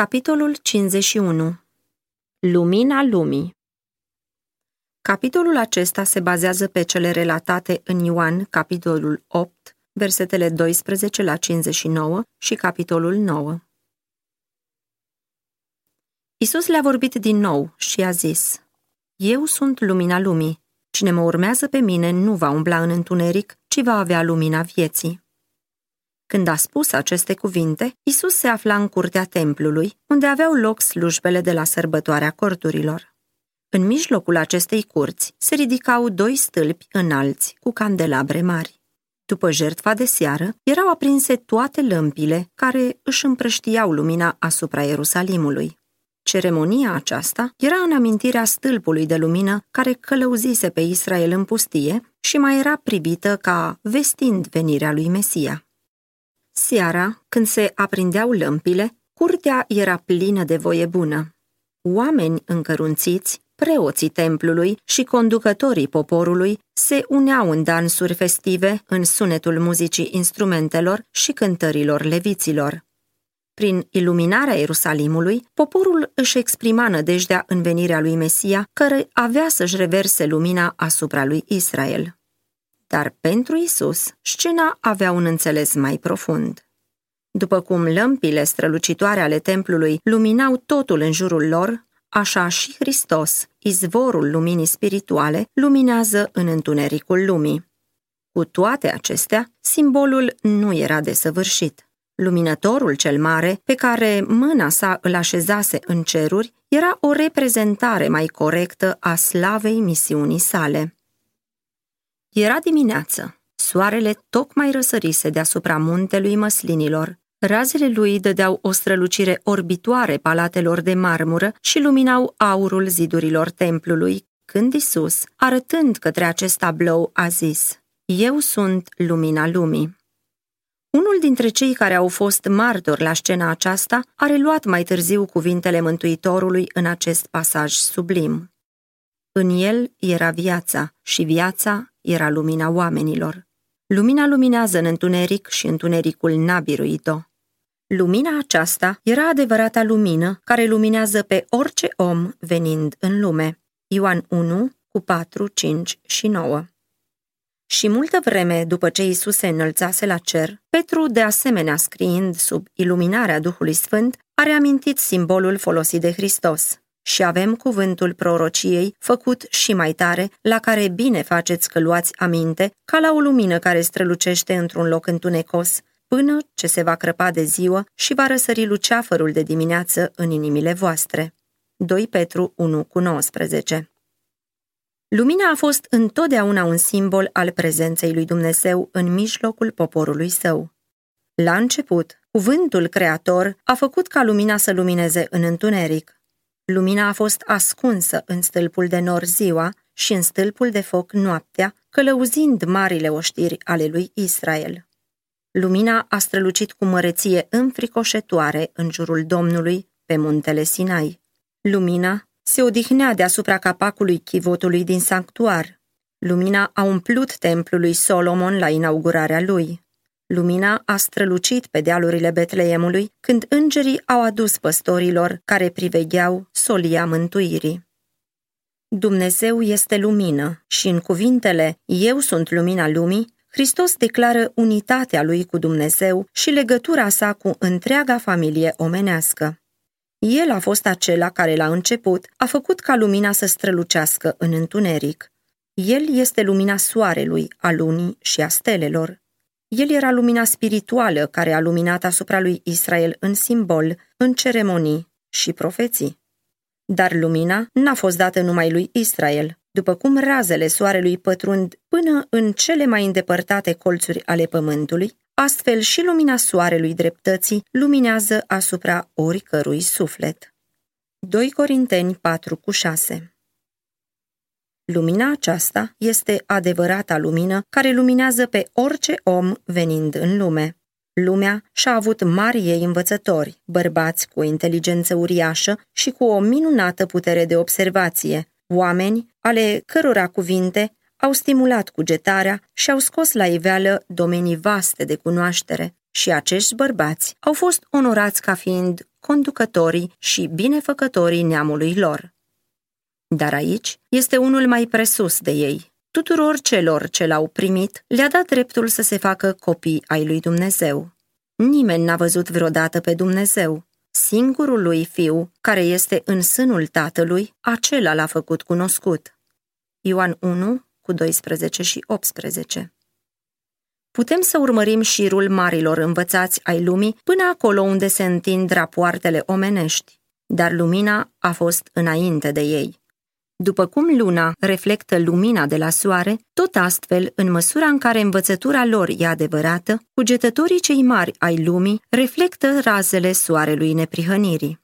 Capitolul 51 Lumina lumii Capitolul acesta se bazează pe cele relatate în Ioan, capitolul 8, versetele 12 la 59 și capitolul 9. Isus le-a vorbit din nou și a zis, Eu sunt lumina lumii. Cine mă urmează pe mine nu va umbla în întuneric, ci va avea lumina vieții. Când a spus aceste cuvinte, Isus se afla în curtea templului, unde aveau loc slujbele de la sărbătoarea corturilor. În mijlocul acestei curți se ridicau doi stâlpi înalți cu candelabre mari. După jertfa de seară, erau aprinse toate lămpile care își împrăștiau lumina asupra Ierusalimului. Ceremonia aceasta era în amintirea stâlpului de lumină care călăuzise pe Israel în pustie și mai era privită ca vestind venirea lui Mesia. Seara, când se aprindeau lămpile, curtea era plină de voie bună. Oameni încărunțiți, preoții templului și conducătorii poporului se uneau în dansuri festive, în sunetul muzicii instrumentelor și cântărilor leviților. Prin iluminarea Ierusalimului, poporul își exprima nădejdea în venirea lui Mesia, care avea să-și reverse lumina asupra lui Israel. Dar pentru Isus, scena avea un înțeles mai profund. După cum lămpile strălucitoare ale templului luminau totul în jurul lor, așa și Hristos, izvorul luminii spirituale, luminează în întunericul lumii. Cu toate acestea, simbolul nu era desăvârșit. Luminătorul cel mare, pe care mâna sa îl așezase în ceruri, era o reprezentare mai corectă a slavei misiunii sale. Era dimineață. Soarele tocmai răsărise deasupra muntelui măslinilor. Razele lui dădeau o strălucire orbitoare palatelor de marmură și luminau aurul zidurilor templului, când Isus, arătând către acest tablou, a zis, Eu sunt lumina lumii. Unul dintre cei care au fost martori la scena aceasta a reluat mai târziu cuvintele Mântuitorului în acest pasaj sublim. În el era viața și viața era lumina oamenilor. Lumina luminează în întuneric și întunericul n-a biruit-o. Lumina aceasta era adevărata lumină care luminează pe orice om venind în lume. Ioan 1 cu 4, 5 și 9 și multă vreme după ce Isus se înălțase la cer, Petru, de asemenea scriind sub iluminarea Duhului Sfânt, a reamintit simbolul folosit de Hristos. Și avem cuvântul prorociei, făcut și mai tare, la care bine faceți că luați aminte, ca la o lumină care strălucește într-un loc întunecos, până ce se va crăpa de ziua și va răsări luceafărul de dimineață în inimile voastre. 2 Petru 1 cu 19 Lumina a fost întotdeauna un simbol al prezenței lui Dumnezeu în mijlocul poporului său. La început, cuvântul creator a făcut ca lumina să lumineze în întuneric. Lumina a fost ascunsă în stâlpul de nor ziua și în stâlpul de foc noaptea, călăuzind marile oștiri ale lui Israel. Lumina a strălucit cu măreție înfricoșătoare în jurul Domnului pe muntele Sinai. Lumina se odihnea deasupra capacului chivotului din sanctuar. Lumina a umplut templul lui Solomon la inaugurarea lui. Lumina a strălucit pe dealurile Betleemului când îngerii au adus păstorilor care privegheau solia mântuirii. Dumnezeu este lumină și în cuvintele Eu sunt lumina lumii, Hristos declară unitatea lui cu Dumnezeu și legătura sa cu întreaga familie omenească. El a fost acela care la început a făcut ca lumina să strălucească în întuneric. El este lumina soarelui, a lunii și a stelelor. El era lumina spirituală care a luminat asupra lui Israel în simbol, în ceremonii și profeții. Dar lumina n-a fost dată numai lui Israel, după cum razele soarelui pătrund până în cele mai îndepărtate colțuri ale pământului, Astfel și lumina soarelui dreptății luminează asupra oricărui suflet. 2 Corinteni 4 cu 6 Lumina aceasta este adevărata lumină care luminează pe orice om venind în lume. Lumea și-a avut mari ei învățători, bărbați cu o inteligență uriașă și cu o minunată putere de observație, oameni ale cărora cuvinte au stimulat cugetarea și au scos la iveală domenii vaste de cunoaștere, și acești bărbați au fost onorați ca fiind conducătorii și binefăcătorii neamului lor. Dar aici este unul mai presus de ei. Tuturor celor ce l-au primit le-a dat dreptul să se facă copii ai lui Dumnezeu. Nimeni n-a văzut vreodată pe Dumnezeu. Singurul lui fiu, care este în sânul tatălui, acela l-a făcut cunoscut. Ioan 1, cu 12 și 18 Putem să urmărim șirul marilor învățați ai lumii până acolo unde se întind rapoartele omenești, dar lumina a fost înainte de ei. După cum luna reflectă lumina de la soare, tot astfel, în măsura în care învățătura lor e adevărată, cugetătorii cei mari ai lumii reflectă razele soarelui neprihănirii.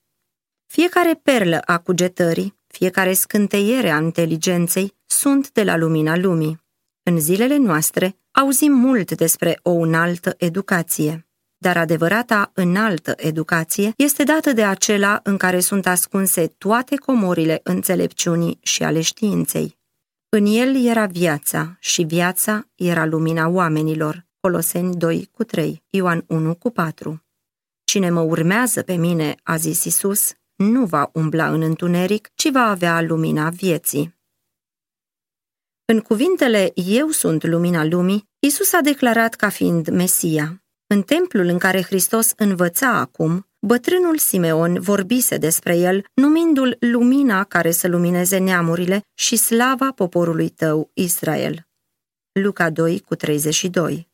Fiecare perlă a cugetării, fiecare scânteiere a inteligenței sunt de la lumina lumii. În zilele noastre auzim mult despre o înaltă educație, dar adevărata înaltă educație este dată de acela în care sunt ascunse toate comorile înțelepciunii și ale științei. În el era viața și viața era lumina oamenilor. Coloseni 2 cu 3, Ioan 1 cu 4. Cine mă urmează pe mine, a zis Isus, nu va umbla în întuneric, ci va avea lumina vieții. În cuvintele Eu sunt lumina lumii, Isus a declarat ca fiind Mesia. În templul în care Hristos învăța acum, bătrânul Simeon vorbise despre el, numindu-l lumina care să lumineze neamurile și slava poporului tău, Israel. Luca 2 cu 32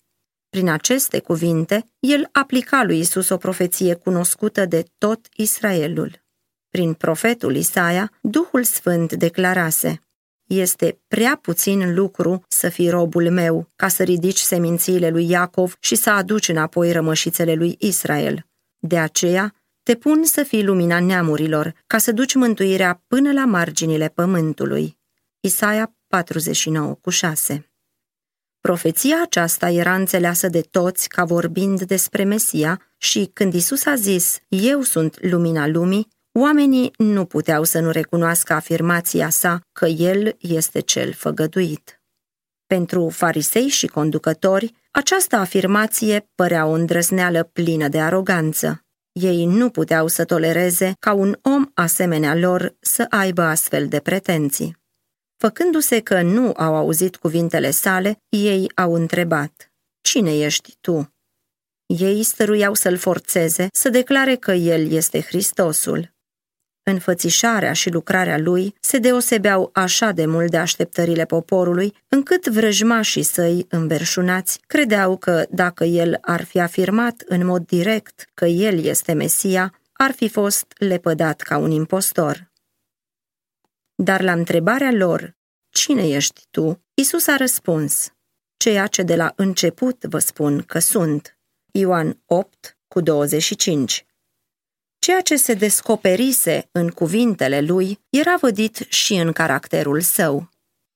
Prin aceste cuvinte, el aplica lui Isus o profeție cunoscută de tot Israelul. Prin profetul Isaia, Duhul Sfânt declarase – este prea puțin lucru să fii robul meu, ca să ridici semințiile lui Iacov și să aduci înapoi rămășițele lui Israel. De aceea, te pun să fii lumina neamurilor, ca să duci mântuirea până la marginile pământului. Isaia 49 cu 6 Profeția aceasta era înțeleasă de toți ca vorbind despre Mesia și când Isus a zis, Eu sunt lumina lumii, Oamenii nu puteau să nu recunoască afirmația sa că el este cel făgăduit. Pentru farisei și conducători, această afirmație părea o îndrăzneală plină de aroganță. Ei nu puteau să tolereze ca un om asemenea lor să aibă astfel de pretenții. Făcându-se că nu au auzit cuvintele sale, ei au întrebat, Cine ești tu? Ei stăruiau să-l forțeze să declare că el este Hristosul. Înfățișarea și lucrarea lui se deosebeau așa de mult de așteptările poporului, încât vrăjmașii săi înverșunați credeau că dacă el ar fi afirmat în mod direct că el este Mesia, ar fi fost lepădat ca un impostor. Dar la întrebarea lor, cine ești tu? Isus a răspuns, ceea ce de la început vă spun că sunt. Ioan 8 cu 25 Ceea ce se descoperise în cuvintele lui era vădit și în caracterul său.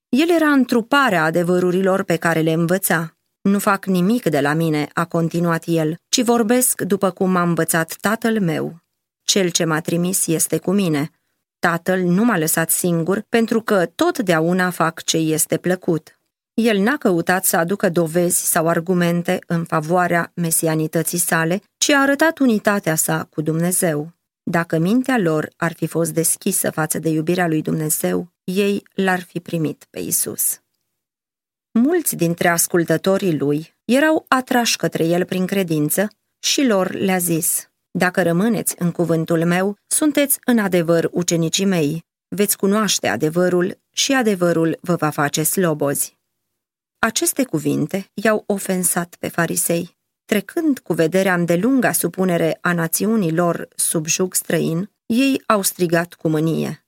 El era întruparea adevărurilor pe care le învăța. Nu fac nimic de la mine, a continuat el, ci vorbesc după cum m-a învățat tatăl meu. Cel ce m-a trimis este cu mine. Tatăl nu m-a lăsat singur, pentru că totdeauna fac ce este plăcut. El n-a căutat să aducă dovezi sau argumente în favoarea mesianității sale, ci a arătat unitatea sa cu Dumnezeu. Dacă mintea lor ar fi fost deschisă față de iubirea lui Dumnezeu, ei l-ar fi primit pe Isus. Mulți dintre ascultătorii lui erau atrași către el prin credință și lor le-a zis, Dacă rămâneți în cuvântul meu, sunteți în adevăr ucenicii mei, veți cunoaște adevărul și adevărul vă va face slobozi. Aceste cuvinte i-au ofensat pe farisei. Trecând cu vederea îndelunga supunere a națiunilor sub jug străin, ei au strigat cu mânie.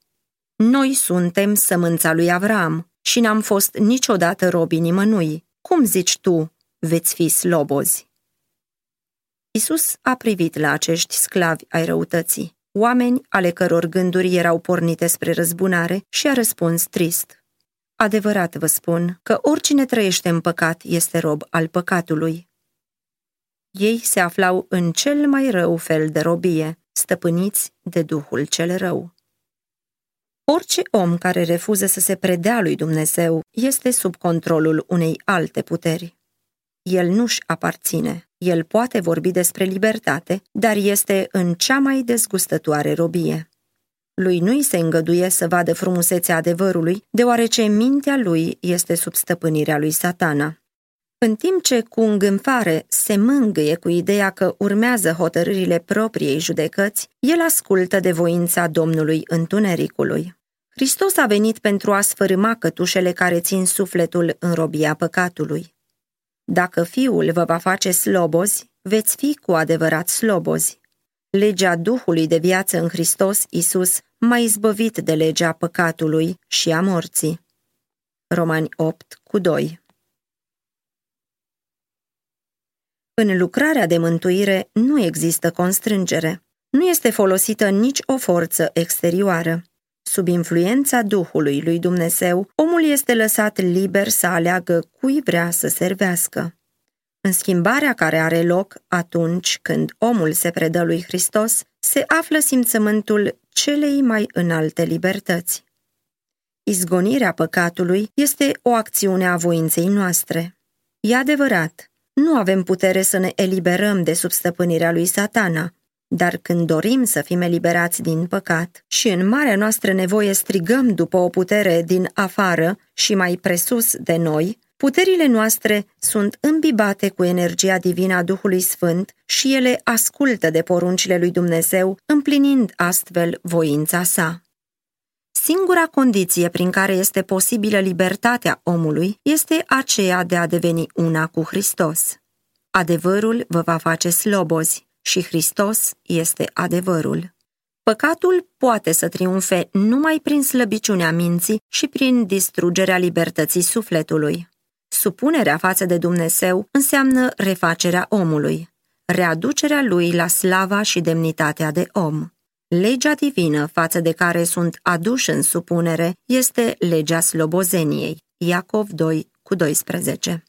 Noi suntem sămânța lui Avram și n-am fost niciodată robii nimănui. Cum zici tu, veți fi slobozi? Isus a privit la acești sclavi ai răutății, oameni ale căror gânduri erau pornite spre răzbunare și a răspuns trist. Adevărat vă spun că oricine trăiește în păcat este rob al păcatului. Ei se aflau în cel mai rău fel de robie, stăpâniți de Duhul cel rău. Orice om care refuză să se predea lui Dumnezeu este sub controlul unei alte puteri. el nu-și aparține. El poate vorbi despre libertate, dar este în cea mai dezgustătoare robie. Lui nu-i se îngăduie să vadă frumusețea adevărului, deoarece mintea lui este sub stăpânirea lui satana. În timp ce cu îngânfare se mângâie cu ideea că urmează hotărârile propriei judecăți, el ascultă de voința Domnului Întunericului. Hristos a venit pentru a sfărâma cătușele care țin sufletul în robia păcatului. Dacă Fiul vă va face slobozi, veți fi cu adevărat slobozi. Legea Duhului de viață în Hristos Isus m-a izbăvit de legea păcatului și a morții. Romani 8 cu 2 În lucrarea de mântuire nu există constrângere. Nu este folosită nici o forță exterioară. Sub influența Duhului lui Dumnezeu, omul este lăsat liber să aleagă cui vrea să servească. În schimbarea care are loc atunci când omul se predă lui Hristos, se află simțământul celei mai înalte libertăți. Izgonirea păcatului este o acțiune a voinței noastre. E adevărat, nu avem putere să ne eliberăm de sub stăpânirea lui satana, dar când dorim să fim eliberați din păcat și în marea noastră nevoie strigăm după o putere din afară și mai presus de noi, puterile noastre sunt îmbibate cu energia divină a Duhului Sfânt și ele ascultă de poruncile lui Dumnezeu, împlinind astfel voința sa. Singura condiție prin care este posibilă libertatea omului este aceea de a deveni una cu Hristos. Adevărul vă va face slobozi și Hristos este adevărul. Păcatul poate să triumfe numai prin slăbiciunea minții și prin distrugerea libertății sufletului. Supunerea față de Dumnezeu înseamnă refacerea omului, readucerea lui la slava și demnitatea de om. Legea divină față de care sunt aduși în supunere este legea slobozeniei. Iacov 2 cu 12.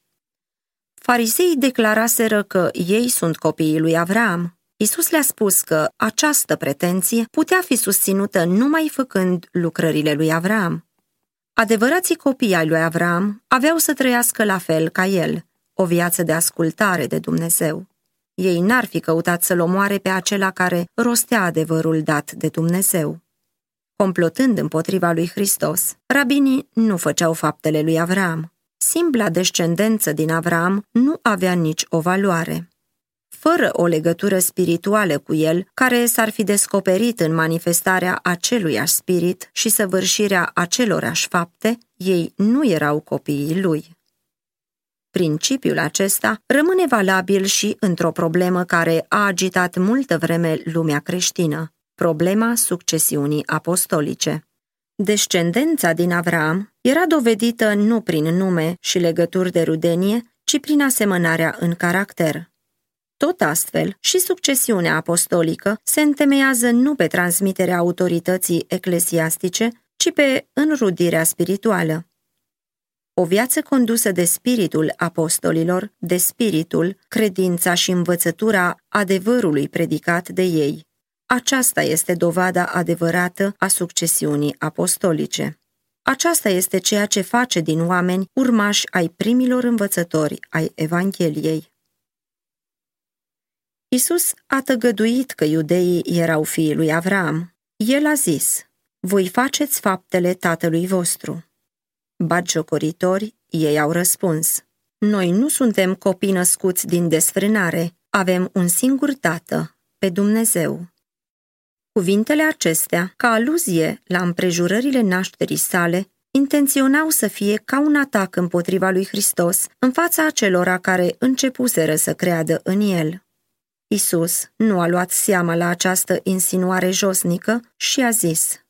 Fariseii declaraseră că ei sunt copiii lui Avram. Isus le-a spus că această pretenție putea fi susținută numai făcând lucrările lui Avram. Adevărații copii ai lui Avram aveau să trăiască la fel ca el, o viață de ascultare de Dumnezeu. Ei n-ar fi căutat să-l omoare pe acela care rostea adevărul dat de Dumnezeu. Complotând împotriva lui Hristos, rabinii nu făceau faptele lui Avram. Simpla descendență din Avram nu avea nici o valoare. Fără o legătură spirituală cu el, care s-ar fi descoperit în manifestarea aceluiași spirit și săvârșirea acelorași fapte, ei nu erau copiii lui. Principiul acesta rămâne valabil și într-o problemă care a agitat multă vreme lumea creștină, problema succesiunii apostolice. Descendența din Avram era dovedită nu prin nume și legături de rudenie, ci prin asemănarea în caracter. Tot astfel, și succesiunea apostolică se întemeiază nu pe transmiterea autorității eclesiastice, ci pe înrudirea spirituală. O viață condusă de spiritul apostolilor, de spiritul, credința și învățătura adevărului predicat de ei. Aceasta este dovada adevărată a succesiunii apostolice. Aceasta este ceea ce face din oameni urmași ai primilor învățători ai Evangheliei. Isus a tăgăduit că iudeii erau fiii lui Avram. El a zis, voi faceți faptele tatălui vostru. Batjocoritori, ei au răspuns, noi nu suntem copii născuți din desfrânare, avem un singur tată, pe Dumnezeu. Cuvintele acestea, ca aluzie la împrejurările nașterii sale, intenționau să fie ca un atac împotriva lui Hristos în fața acelora care începuseră să creadă în el. Isus nu a luat seama la această insinuare josnică și a zis,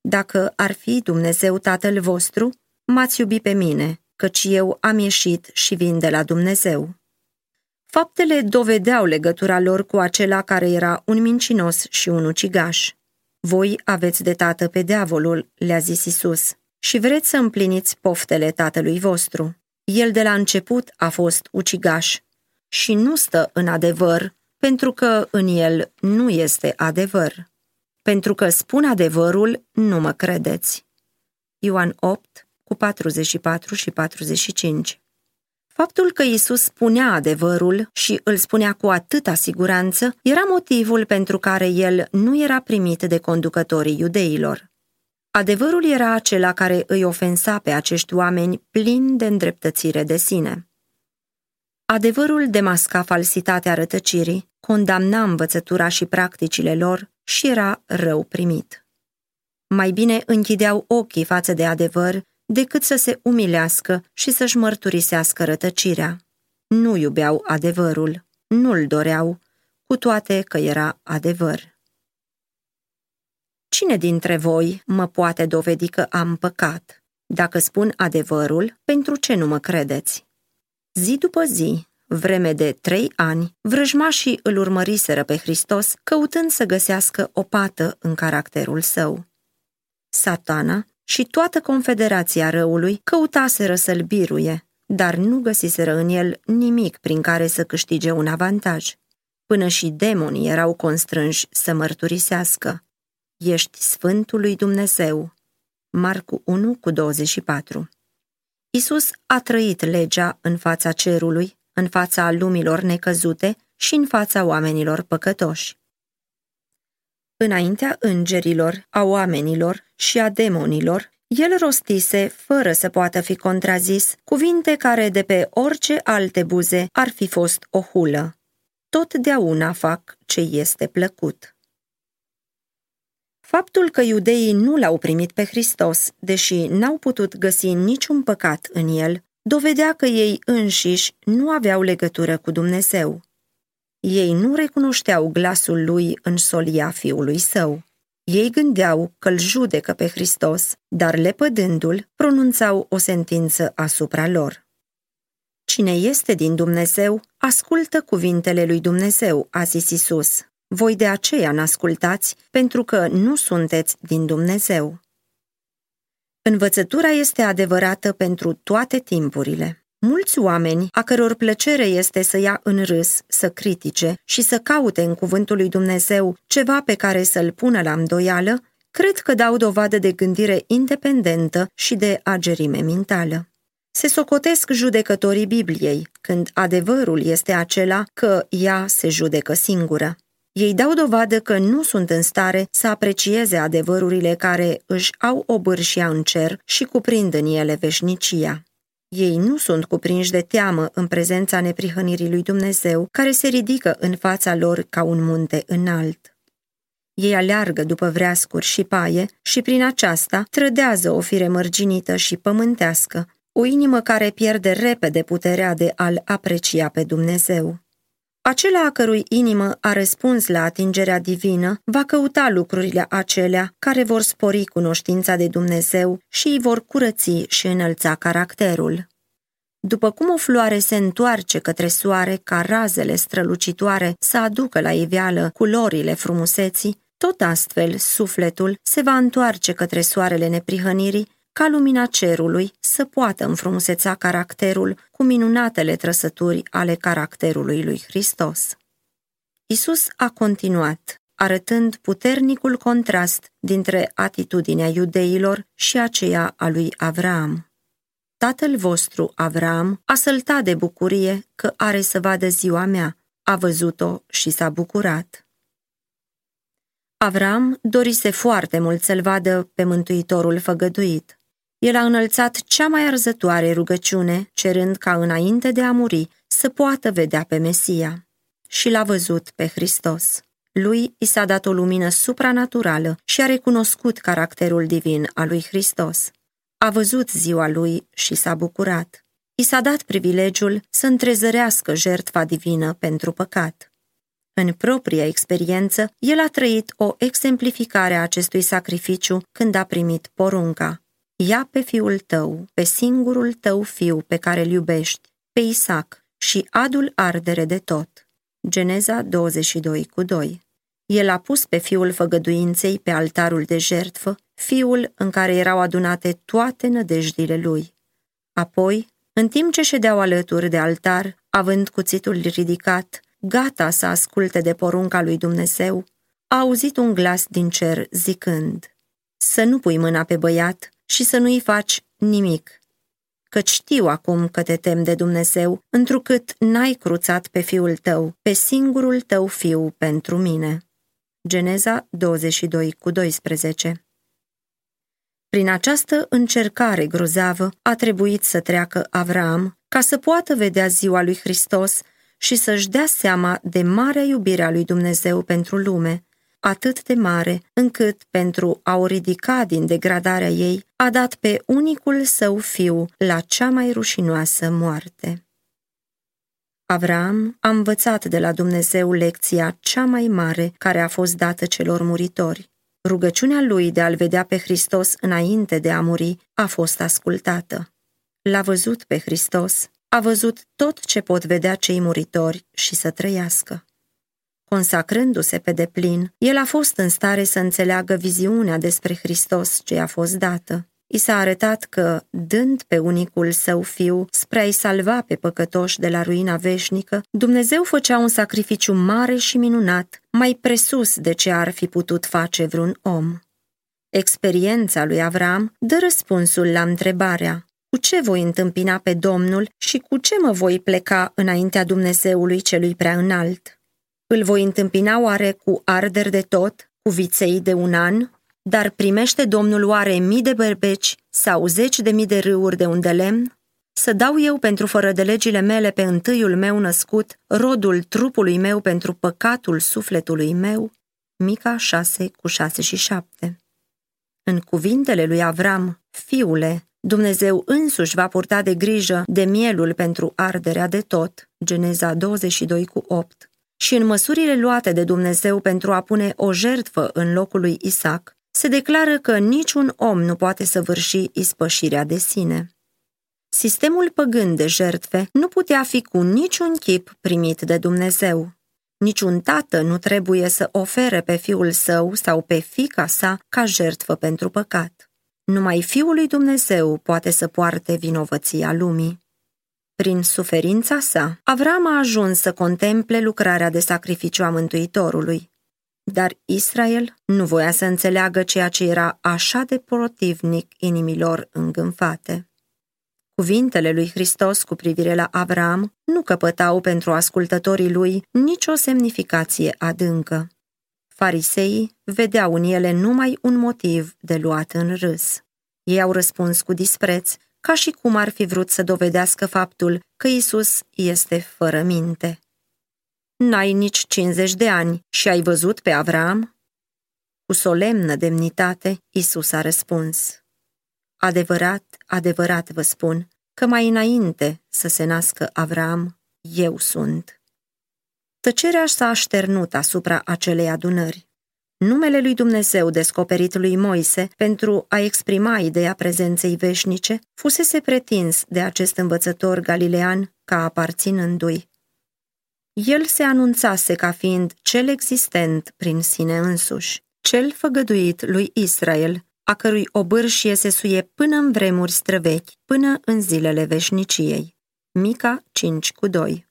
Dacă ar fi Dumnezeu Tatăl vostru, m-ați iubi pe mine, căci eu am ieșit și vin de la Dumnezeu. Faptele dovedeau legătura lor cu acela care era un mincinos și un ucigaș. Voi aveți de tată pe diavolul, le-a zis Isus, și vreți să împliniți poftele tatălui vostru. El de la început a fost ucigaș și nu stă în adevăr, pentru că în el nu este adevăr. Pentru că spun adevărul, nu mă credeți. Ioan 8, cu 44 și 45 Faptul că Isus spunea adevărul și îl spunea cu atâta siguranță era motivul pentru care el nu era primit de conducătorii iudeilor. Adevărul era acela care îi ofensa pe acești oameni plini de îndreptățire de sine. Adevărul demasca falsitatea rătăcirii, condamna învățătura și practicile lor și era rău primit. Mai bine închideau ochii față de adevăr decât să se umilească și să-și mărturisească rătăcirea. Nu iubeau adevărul, nu-l doreau, cu toate că era adevăr. Cine dintre voi mă poate dovedi că am păcat? Dacă spun adevărul, pentru ce nu mă credeți? Zi după zi, vreme de trei ani, vrăjmașii îl urmăriseră pe Hristos, căutând să găsească o pată în caracterul său. Satana și toată confederația răului căutaseră să-l biruie, dar nu găsiseră în el nimic prin care să câștige un avantaj. Până și demonii erau constrânși să mărturisească. Ești Sfântul lui Dumnezeu. Marcu 1 cu 24 Isus a trăit legea în fața cerului, în fața lumilor necăzute și în fața oamenilor păcătoși. Înaintea îngerilor, a oamenilor și a demonilor, el rostise, fără să poată fi contrazis, cuvinte care de pe orice alte buze ar fi fost o hulă. Totdeauna fac ce este plăcut. Faptul că iudeii nu l-au primit pe Hristos, deși n-au putut găsi niciun păcat în el, dovedea că ei înșiși nu aveau legătură cu Dumnezeu. Ei nu recunoșteau glasul lui în solia fiului său. Ei gândeau că îl judecă pe Hristos, dar lepădându-l, pronunțau o sentință asupra lor. Cine este din Dumnezeu, ascultă cuvintele lui Dumnezeu, a zis Isus. Voi de aceea n-ascultați, pentru că nu sunteți din Dumnezeu. Învățătura este adevărată pentru toate timpurile. Mulți oameni, a căror plăcere este să ia în râs, să critique și să caute în cuvântul lui Dumnezeu ceva pe care să-l pună la îndoială, cred că dau dovadă de gândire independentă și de agerime mentală. Se socotesc judecătorii Bibliei, când adevărul este acela că ea se judecă singură. Ei dau dovadă că nu sunt în stare să aprecieze adevărurile care își au obârșia în cer și cuprind în ele veșnicia. Ei nu sunt cuprinși de teamă în prezența neprihănirii lui Dumnezeu, care se ridică în fața lor ca un munte înalt. Ei aleargă după vreascuri și paie și prin aceasta trădează o fire mărginită și pământească, o inimă care pierde repede puterea de a-L aprecia pe Dumnezeu. Acela a cărui inimă a răspuns la atingerea divină va căuta lucrurile acelea care vor spori cunoștința de Dumnezeu și îi vor curăți și înălța caracterul. După cum o floare se întoarce către soare ca razele strălucitoare să aducă la iveală culorile frumuseții, tot astfel sufletul se va întoarce către soarele neprihănirii ca lumina cerului să poată înfrumuseța caracterul cu minunatele trăsături ale caracterului lui Hristos. Isus a continuat, arătând puternicul contrast dintre atitudinea iudeilor și aceea a lui Avram. Tatăl vostru, Avram, a săltat de bucurie că are să vadă ziua mea, a văzut-o și s-a bucurat. Avram dorise foarte mult să-l vadă pe Mântuitorul făgăduit. El a înălțat cea mai arzătoare rugăciune, cerând ca înainte de a muri să poată vedea pe Mesia. Și l-a văzut pe Hristos. Lui i s-a dat o lumină supranaturală și a recunoscut caracterul divin al lui Hristos. A văzut ziua lui și s-a bucurat. I s-a dat privilegiul să întrezărească jertfa divină pentru păcat. În propria experiență, el a trăit o exemplificare a acestui sacrificiu când a primit porunca. Ia pe fiul tău, pe singurul tău fiu pe care îl iubești, pe Isaac, și adul ardere de tot. Geneza 22 cu 2 El a pus pe fiul făgăduinței pe altarul de jertfă, fiul în care erau adunate toate nădejdile lui. Apoi, în timp ce ședeau alături de altar, având cuțitul ridicat, gata să asculte de porunca lui Dumnezeu, a auzit un glas din cer zicând, Să nu pui mâna pe băiat și să nu-i faci nimic, căci știu acum că te tem de Dumnezeu, întrucât n-ai cruțat pe fiul tău, pe singurul tău fiu pentru mine. Geneza 22 cu 12 Prin această încercare grozavă a trebuit să treacă Avram ca să poată vedea ziua lui Hristos și să-și dea seama de marea iubire a lui Dumnezeu pentru lume, atât de mare, încât, pentru a o ridica din degradarea ei, a dat pe unicul său fiu la cea mai rușinoasă moarte. Avram a învățat de la Dumnezeu lecția cea mai mare care a fost dată celor muritori. Rugăciunea lui de a-L vedea pe Hristos înainte de a muri a fost ascultată. L-a văzut pe Hristos, a văzut tot ce pot vedea cei muritori și să trăiască. Consacrându-se pe deplin, el a fost în stare să înțeleagă viziunea despre Hristos ce a fost dată. I s-a arătat că, dând pe unicul său fiu spre a-i salva pe păcătoși de la ruina veșnică, Dumnezeu făcea un sacrificiu mare și minunat, mai presus de ce ar fi putut face vreun om. Experiența lui Avram dă răspunsul la întrebarea cu ce voi întâmpina pe Domnul și cu ce mă voi pleca înaintea Dumnezeului celui prea înalt? Îl voi întâmpina oare cu arder de tot, cu viței de un an? Dar primește Domnul oare mii de berbeci sau zeci de mii de râuri de unde lemn? Să dau eu pentru fără de legile mele pe întâiul meu născut, rodul trupului meu pentru păcatul sufletului meu? Mica 6 cu 6 și 7 În cuvintele lui Avram, fiule, Dumnezeu însuși va purta de grijă de mielul pentru arderea de tot, Geneza 22 cu 8, și în măsurile luate de Dumnezeu pentru a pune o jertfă în locul lui Isaac, se declară că niciun om nu poate săvârși ispășirea de sine. Sistemul păgând de jertfe nu putea fi cu niciun chip primit de Dumnezeu. Niciun tată nu trebuie să ofere pe fiul său sau pe fica sa ca jertfă pentru păcat. Numai Fiul lui Dumnezeu poate să poarte vinovăția lumii. Prin suferința sa, Avram a ajuns să contemple lucrarea de sacrificiu a Mântuitorului. Dar Israel nu voia să înțeleagă ceea ce era așa de protivnic inimilor îngânfate. Cuvintele lui Hristos cu privire la Avram nu căpătau pentru ascultătorii lui nicio semnificație adâncă. Fariseii vedeau în ele numai un motiv de luat în râs. Ei au răspuns cu dispreț, ca și cum ar fi vrut să dovedească faptul că Isus este fără minte. N-ai nici 50 de ani și ai văzut pe Avram? Cu solemnă demnitate, Isus a răspuns. Adevărat, adevărat vă spun, că mai înainte să se nască Avram, eu sunt. Tăcerea s-a așternut asupra acelei adunări. Numele lui Dumnezeu descoperit lui Moise pentru a exprima ideea prezenței veșnice fusese pretins de acest învățător galilean ca aparținându-i. El se anunțase ca fiind cel existent prin sine însuși, cel făgăduit lui Israel, a cărui obârșie se suie până în vremuri străvechi, până în zilele veșniciei. Mica 5 cu 2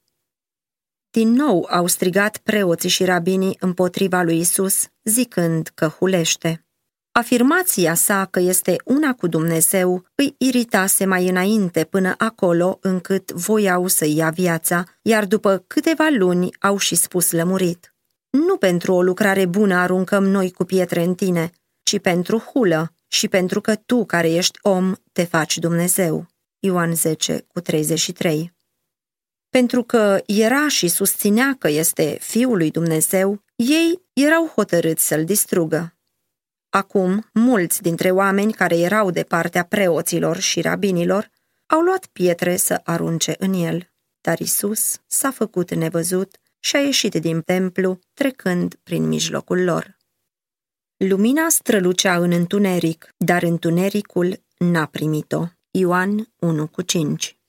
din nou au strigat preoții și rabinii împotriva lui Isus, zicând că hulește. Afirmația sa că este una cu Dumnezeu îi iritase mai înainte până acolo încât voiau să ia viața, iar după câteva luni au și spus lămurit. Nu pentru o lucrare bună aruncăm noi cu pietre în tine, ci pentru hulă și pentru că tu, care ești om, te faci Dumnezeu. Ioan 10 cu 33 pentru că era și susținea că este Fiul lui Dumnezeu, ei erau hotărâți să-l distrugă. Acum, mulți dintre oameni care erau de partea preoților și rabinilor au luat pietre să arunce în el, dar Isus s-a făcut nevăzut și a ieșit din templu, trecând prin mijlocul lor. Lumina strălucea în întuneric, dar întunericul n-a primit-o. Ioan 1 cu 5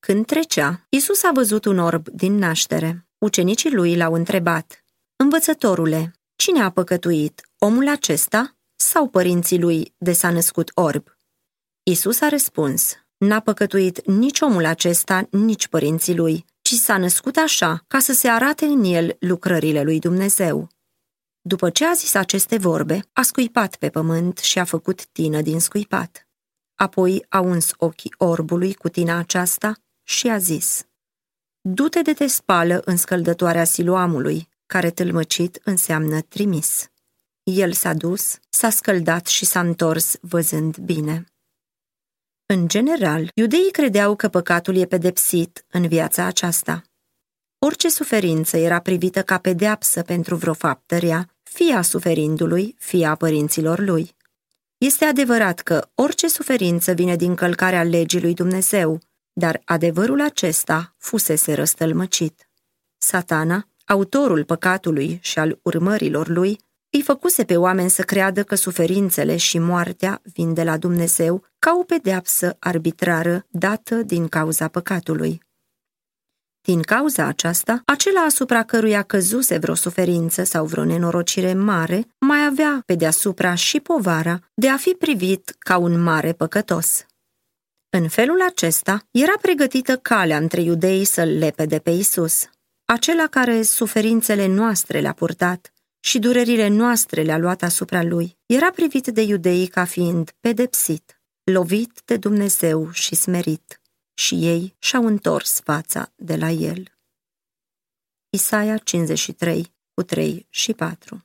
când trecea, Isus a văzut un orb din naștere. Ucenicii lui l-au întrebat, Învățătorule, cine a păcătuit, omul acesta sau părinții lui de s-a născut orb? Isus a răspuns, N-a păcătuit nici omul acesta, nici părinții lui, ci s-a născut așa ca să se arate în el lucrările lui Dumnezeu. După ce a zis aceste vorbe, a scuipat pe pământ și a făcut tină din scuipat. Apoi a uns ochii orbului cu tina aceasta și a zis, Du-te de te spală în scăldătoarea siluamului, care tâlmăcit înseamnă trimis. El s-a dus, s-a scăldat și s-a întors văzând bine. În general, iudeii credeau că păcatul e pedepsit în viața aceasta. Orice suferință era privită ca pedeapsă pentru vreo faptă rea, fie a suferindului, fie a părinților lui. Este adevărat că orice suferință vine din călcarea legii lui Dumnezeu, dar adevărul acesta fusese răstălmăcit. Satana, autorul păcatului și al urmărilor lui, îi făcuse pe oameni să creadă că suferințele și moartea vin de la Dumnezeu ca o pedeapsă arbitrară dată din cauza păcatului. Din cauza aceasta, acela asupra căruia căzuse vreo suferință sau vreo nenorocire mare, mai avea pe deasupra și povara de a fi privit ca un mare păcătos. În felul acesta, era pregătită calea între iudei să-l lepede pe Isus, acela care suferințele noastre le-a purtat și durerile noastre le-a luat asupra lui, era privit de iudei ca fiind pedepsit, lovit de Dumnezeu și smerit, și ei și-au întors fața de la el. Isaia 53, cu 3 și 4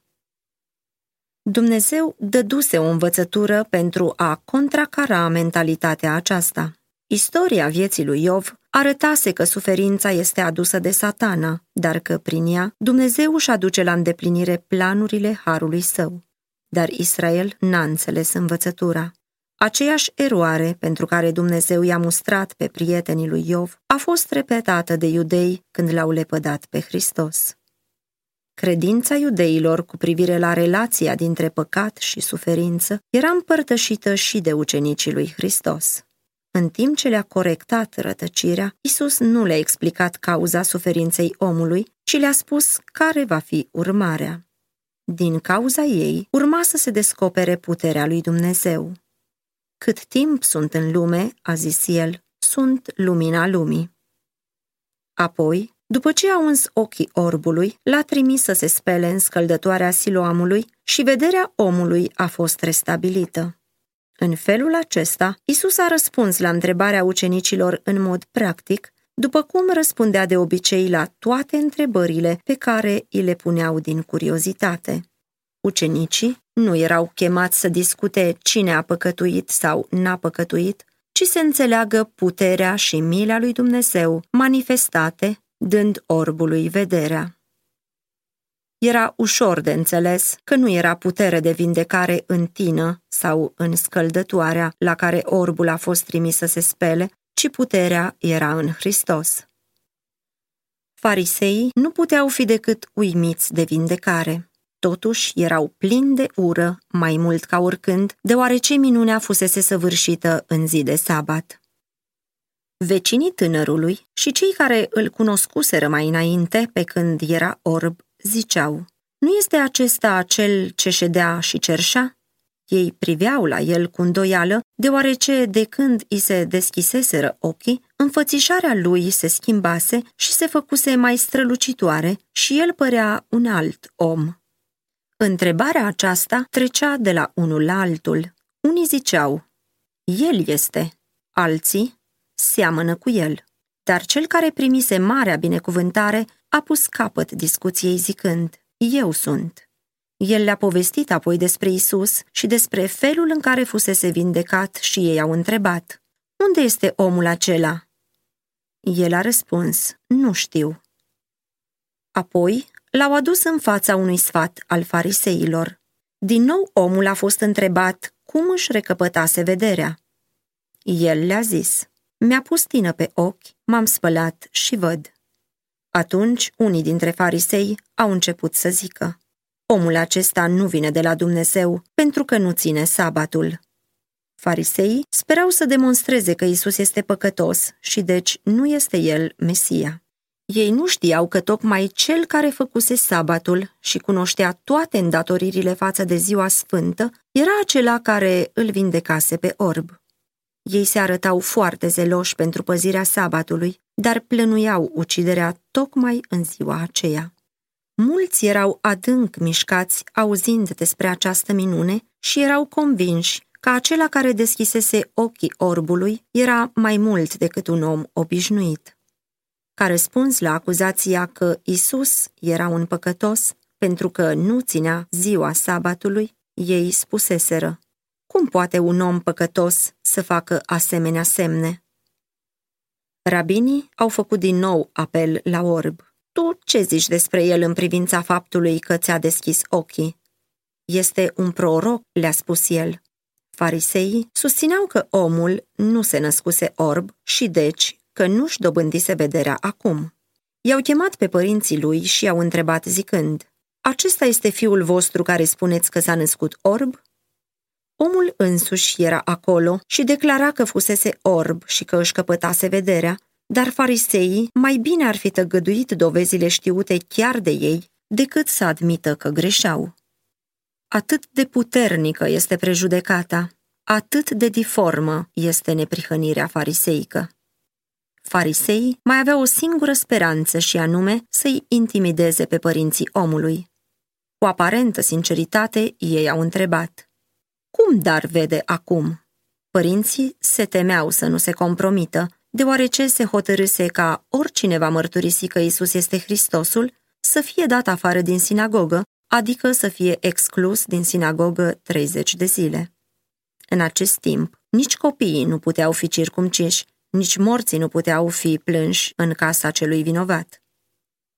Dumnezeu dăduse o învățătură pentru a contracara mentalitatea aceasta. Istoria vieții lui Iov arătase că suferința este adusă de satana, dar că prin ea Dumnezeu își aduce la îndeplinire planurile harului său. Dar Israel n-a înțeles învățătura. Aceeași eroare pentru care Dumnezeu i-a mustrat pe prietenii lui Iov a fost repetată de iudei când l-au lepădat pe Hristos. Credința iudeilor cu privire la relația dintre păcat și suferință era împărtășită și de ucenicii lui Hristos. În timp ce le-a corectat rătăcirea, Isus nu le-a explicat cauza suferinței omului, ci le-a spus care va fi urmarea. Din cauza ei, urma să se descopere puterea lui Dumnezeu. Cât timp sunt în lume, a zis el, sunt lumina lumii. Apoi, după ce a uns ochii orbului, l-a trimis să se spele în scăldătoarea siloamului și vederea omului a fost restabilită. În felul acesta, Isus a răspuns la întrebarea ucenicilor în mod practic, după cum răspundea de obicei la toate întrebările pe care îi le puneau din curiozitate. Ucenicii nu erau chemați să discute cine a păcătuit sau n-a păcătuit, ci să înțeleagă puterea și mila lui Dumnezeu manifestate dând orbului vederea. Era ușor de înțeles că nu era putere de vindecare în tină sau în scăldătoarea la care orbul a fost trimis să se spele, ci puterea era în Hristos. Fariseii nu puteau fi decât uimiți de vindecare. Totuși erau plini de ură, mai mult ca oricând, deoarece minunea fusese săvârșită în zi de sabat. Vecinii tânărului și cei care îl cunoscuseră mai înainte, pe când era orb, ziceau, Nu este acesta acel ce ședea și cerșea? Ei priveau la el cu îndoială, deoarece de când i se deschiseseră ochii, înfățișarea lui se schimbase și se făcuse mai strălucitoare și el părea un alt om. Întrebarea aceasta trecea de la unul la altul. Unii ziceau, El este, alții, seamănă cu el. Dar cel care primise marea binecuvântare a pus capăt discuției zicând, Eu sunt. El le-a povestit apoi despre Isus și despre felul în care fusese vindecat și ei au întrebat, Unde este omul acela? El a răspuns, Nu știu. Apoi l-au adus în fața unui sfat al fariseilor. Din nou omul a fost întrebat cum își recăpătase vederea. El le-a zis, mi-a pus tină pe ochi, m-am spălat și văd. Atunci, unii dintre farisei au început să zică, Omul acesta nu vine de la Dumnezeu pentru că nu ține sabatul. Fariseii sperau să demonstreze că Isus este păcătos și deci nu este el Mesia. Ei nu știau că tocmai cel care făcuse sabatul și cunoștea toate îndatoririle față de ziua sfântă era acela care îl vindecase pe orb. Ei se arătau foarte zeloși pentru păzirea sabatului, dar plănuiau uciderea tocmai în ziua aceea. Mulți erau adânc mișcați auzind despre această minune și erau convinși că acela care deschisese ochii orbului era mai mult decât un om obișnuit. Ca răspuns la acuzația că Isus era un păcătos pentru că nu ținea ziua sabatului, ei spuseseră, cum poate un om păcătos să facă asemenea semne? Rabinii au făcut din nou apel la orb. Tu ce zici despre el în privința faptului că ți-a deschis ochii? Este un proroc, le-a spus el. Fariseii susțineau că omul nu se născuse orb și deci că nu-și dobândise vederea acum. I-au chemat pe părinții lui și i-au întrebat zicând, Acesta este fiul vostru care spuneți că s-a născut orb? Omul însuși era acolo și declara că fusese orb și că își căpătase vederea, dar fariseii mai bine ar fi tăgăduit dovezile știute chiar de ei decât să admită că greșeau. Atât de puternică este prejudecata, atât de diformă este neprihănirea fariseică. Fariseii mai aveau o singură speranță și anume să-i intimideze pe părinții omului. Cu aparentă sinceritate, ei au întrebat. Cum dar vede acum? Părinții se temeau să nu se compromită, deoarece se hotărâse ca oricine va mărturisi că Isus este Hristosul să fie dat afară din sinagogă, adică să fie exclus din sinagogă 30 de zile. În acest timp, nici copiii nu puteau fi circumciși, nici morții nu puteau fi plânși în casa celui vinovat.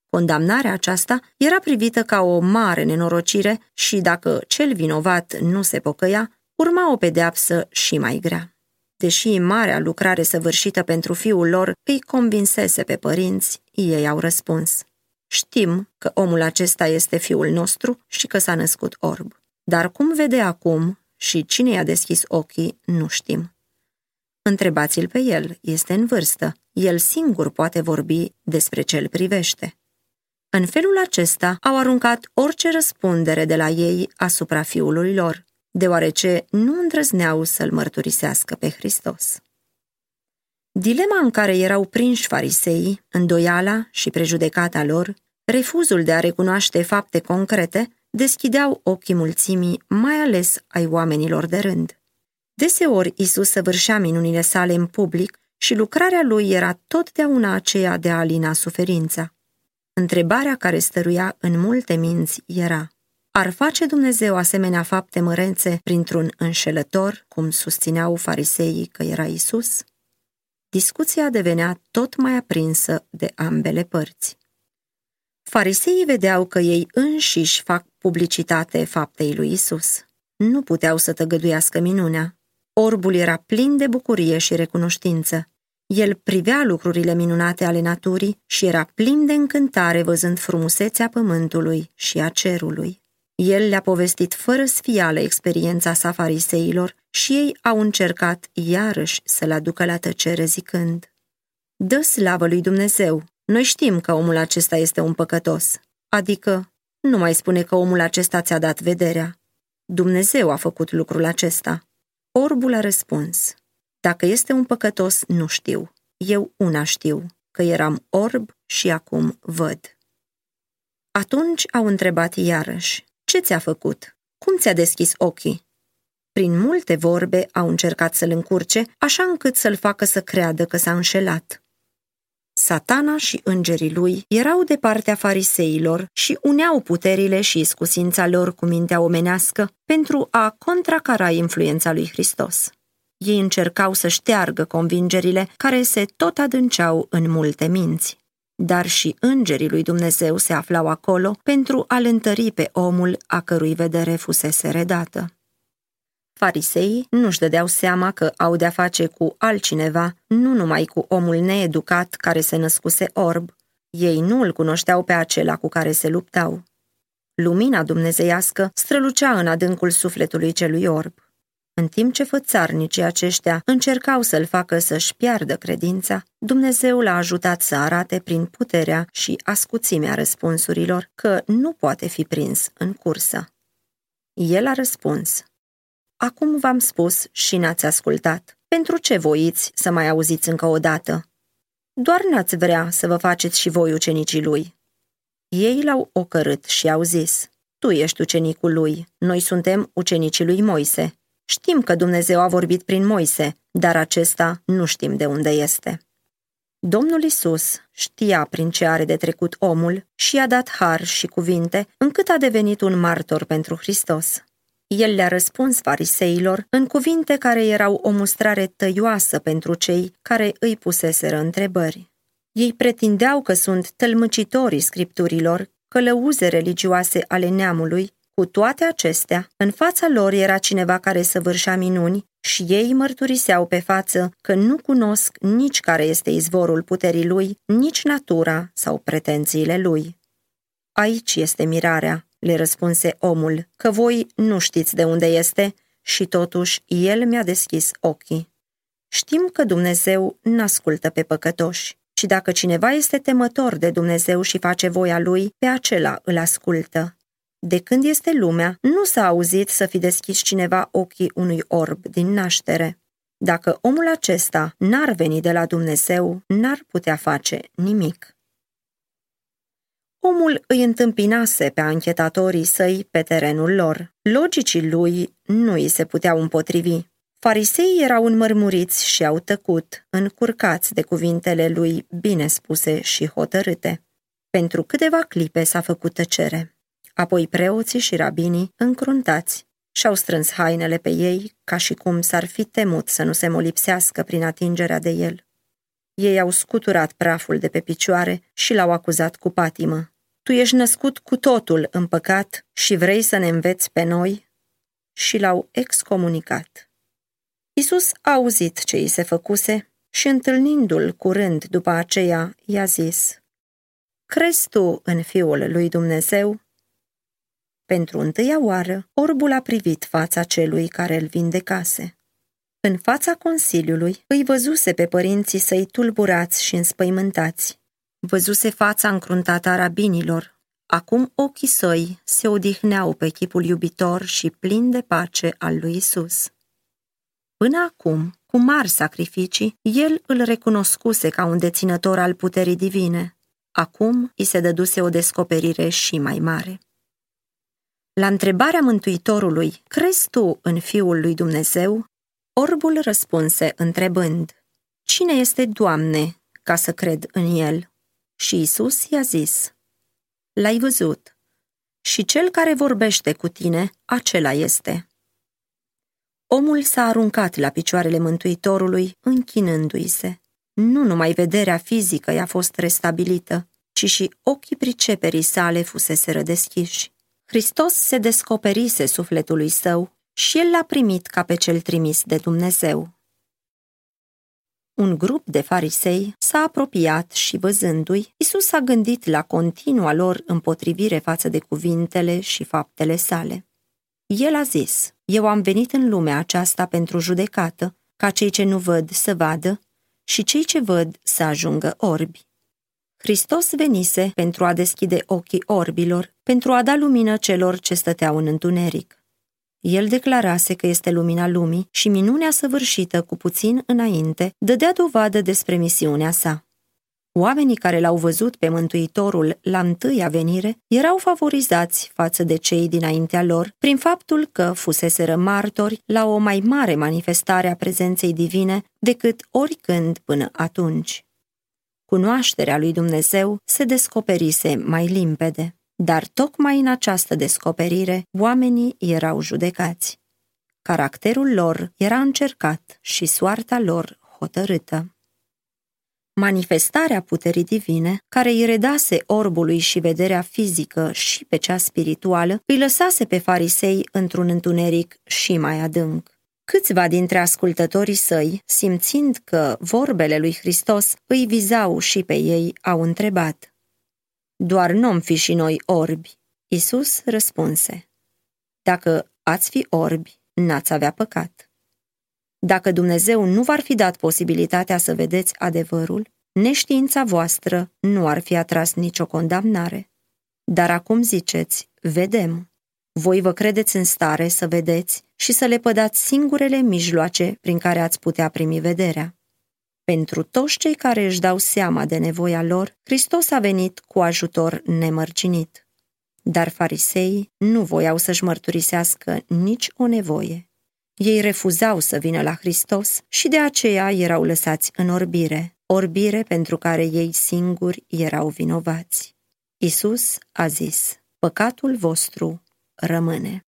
Condamnarea aceasta era privită ca o mare nenorocire și dacă cel vinovat nu se pocăia, urma o pedeapsă și mai grea. Deși marea lucrare săvârșită pentru fiul lor îi convinsese pe părinți, ei au răspuns. Știm că omul acesta este fiul nostru și că s-a născut orb. Dar cum vede acum și cine i-a deschis ochii, nu știm. Întrebați-l pe el, este în vârstă. El singur poate vorbi despre ce îl privește. În felul acesta au aruncat orice răspundere de la ei asupra fiului lor, deoarece nu îndrăzneau să-l mărturisească pe Hristos. Dilema în care erau prinși fariseii, îndoiala și prejudecata lor, refuzul de a recunoaște fapte concrete, deschideau ochii mulțimii, mai ales ai oamenilor de rând. Deseori Isus săvârșea minunile sale în public și lucrarea lui era totdeauna aceea de a alina suferința. Întrebarea care stăruia în multe minți era Ar face Dumnezeu asemenea fapte mărențe printr-un înșelător, cum susțineau fariseii că era Isus? Discuția devenea tot mai aprinsă de ambele părți. Fariseii vedeau că ei înșiși fac publicitate faptei lui Isus. Nu puteau să tăgăduiască minunea. Orbul era plin de bucurie și recunoștință. El privea lucrurile minunate ale naturii și era plin de încântare văzând frumusețea pământului și a cerului. El le-a povestit fără sfială experiența sa fariseilor și ei au încercat iarăși să-l aducă la tăcere zicând Dă slavă lui Dumnezeu, noi știm că omul acesta este un păcătos, adică nu mai spune că omul acesta ți-a dat vederea. Dumnezeu a făcut lucrul acesta. Orbul a răspuns, dacă este un păcătos, nu știu. Eu una știu, că eram orb și acum văd. Atunci au întrebat iarăși, ce ți-a făcut? Cum ți-a deschis ochii? Prin multe vorbe au încercat să-l încurce, așa încât să-l facă să creadă că s-a înșelat. Satana și îngerii lui erau de partea fariseilor și uneau puterile și iscusința lor cu mintea omenească pentru a contracara influența lui Hristos. Ei încercau să șteargă convingerile care se tot adânceau în multe minți. Dar și îngerii lui Dumnezeu se aflau acolo pentru a-l întări pe omul a cărui vedere fusese redată. Fariseii nu-și dădeau seama că au de-a face cu altcineva, nu numai cu omul needucat care se născuse orb. Ei nu îl cunoșteau pe acela cu care se luptau. Lumina dumnezeiască strălucea în adâncul sufletului celui orb. În timp ce fățarnicii aceștia încercau să-l facă să-și piardă credința, Dumnezeu l-a ajutat să arate prin puterea și ascuțimea răspunsurilor că nu poate fi prins în cursă. El a răspuns, Acum v-am spus și n-ați ascultat. Pentru ce voiți să mai auziți încă o dată? Doar n-ați vrea să vă faceți și voi ucenicii lui. Ei l-au ocărât și au zis, Tu ești ucenicul lui, noi suntem ucenicii lui Moise. Știm că Dumnezeu a vorbit prin Moise, dar acesta nu știm de unde este. Domnul Isus știa prin ce are de trecut omul și i-a dat har și cuvinte, încât a devenit un martor pentru Hristos. El le-a răspuns fariseilor în cuvinte care erau o mustrare tăioasă pentru cei care îi puseseră întrebări. Ei pretindeau că sunt tălmăcitorii scripturilor, călăuze religioase ale neamului, cu toate acestea, în fața lor era cineva care săvârșea minuni și ei mărturiseau pe față că nu cunosc nici care este izvorul puterii lui, nici natura sau pretențiile lui. Aici este mirarea, le răspunse omul, că voi nu știți de unde este și totuși el mi-a deschis ochii. Știm că Dumnezeu n-ascultă pe păcătoși și dacă cineva este temător de Dumnezeu și face voia lui, pe acela îl ascultă. De când este lumea, nu s-a auzit să fi deschis cineva ochii unui orb din naștere. Dacă omul acesta n-ar veni de la Dumnezeu, n-ar putea face nimic. Omul îi întâmpinase pe anchetatorii săi pe terenul lor. Logicii lui nu îi se puteau împotrivi. Fariseii erau înmărmuriți și au tăcut, încurcați de cuvintele lui bine spuse și hotărâte. Pentru câteva clipe s-a făcut tăcere. Apoi preoții și rabinii, încruntați, și-au strâns hainele pe ei, ca și cum s-ar fi temut să nu se molipsească prin atingerea de el. Ei au scuturat praful de pe picioare și l-au acuzat cu patimă. Tu ești născut cu totul în păcat și vrei să ne înveți pe noi? Și l-au excomunicat. Isus a auzit ce îi se făcuse și întâlnindu-l curând după aceea, i-a zis, Crezi tu în Fiul lui Dumnezeu? Pentru întâia oară, orbul a privit fața celui care îl vindecase. În fața Consiliului îi văzuse pe părinții săi tulburați și înspăimântați. Văzuse fața încruntată a rabinilor. Acum ochii săi se odihneau pe chipul iubitor și plin de pace al lui Isus. Până acum, cu mari sacrificii, el îl recunoscuse ca un deținător al puterii divine. Acum îi se dăduse o descoperire și mai mare. La întrebarea Mântuitorului, crezi tu în Fiul lui Dumnezeu? Orbul răspunse întrebând, Cine este Doamne ca să cred în El? Și Isus i-a zis, L-ai văzut și cel care vorbește cu tine, acela este. Omul s-a aruncat la picioarele Mântuitorului, închinându-i se. Nu numai vederea fizică i-a fost restabilită, ci și ochii priceperii sale fuseseră deschiși. Hristos se descoperise sufletului său și el l-a primit ca pe cel trimis de Dumnezeu. Un grup de farisei s-a apropiat și văzându-i, Isus a gândit la continua lor împotrivire față de cuvintele și faptele sale. El a zis, eu am venit în lumea aceasta pentru judecată, ca cei ce nu văd să vadă și cei ce văd să ajungă orbi. Hristos venise pentru a deschide ochii orbilor, pentru a da lumină celor ce stăteau în întuneric. El declarase că este lumina lumii și minunea săvârșită cu puțin înainte dădea dovadă despre misiunea sa. Oamenii care l-au văzut pe Mântuitorul la întâia venire erau favorizați față de cei dinaintea lor prin faptul că fuseseră martori la o mai mare manifestare a prezenței divine decât oricând până atunci. Cunoașterea lui Dumnezeu se descoperise mai limpede, dar tocmai în această descoperire oamenii erau judecați. Caracterul lor era încercat și soarta lor hotărâtă. Manifestarea puterii divine, care îi redase orbului și vederea fizică și pe cea spirituală, îi lăsase pe farisei într-un întuneric și mai adânc. Câțiva dintre ascultătorii săi, simțind că vorbele lui Hristos îi vizau și pe ei, au întrebat. Doar nu fi și noi orbi. Isus răspunse. Dacă ați fi orbi, n-ați avea păcat. Dacă Dumnezeu nu v-ar fi dat posibilitatea să vedeți adevărul, neștiința voastră nu ar fi atras nicio condamnare. Dar acum ziceți, vedem. Voi vă credeți în stare să vedeți și să le pădați singurele mijloace prin care ați putea primi vederea. Pentru toți cei care își dau seama de nevoia lor, Hristos a venit cu ajutor nemărcinit. Dar fariseii nu voiau să-și mărturisească nici o nevoie. Ei refuzau să vină la Hristos și de aceea erau lăsați în orbire, orbire pentru care ei singuri erau vinovați. Isus a zis, păcatul vostru rămâne.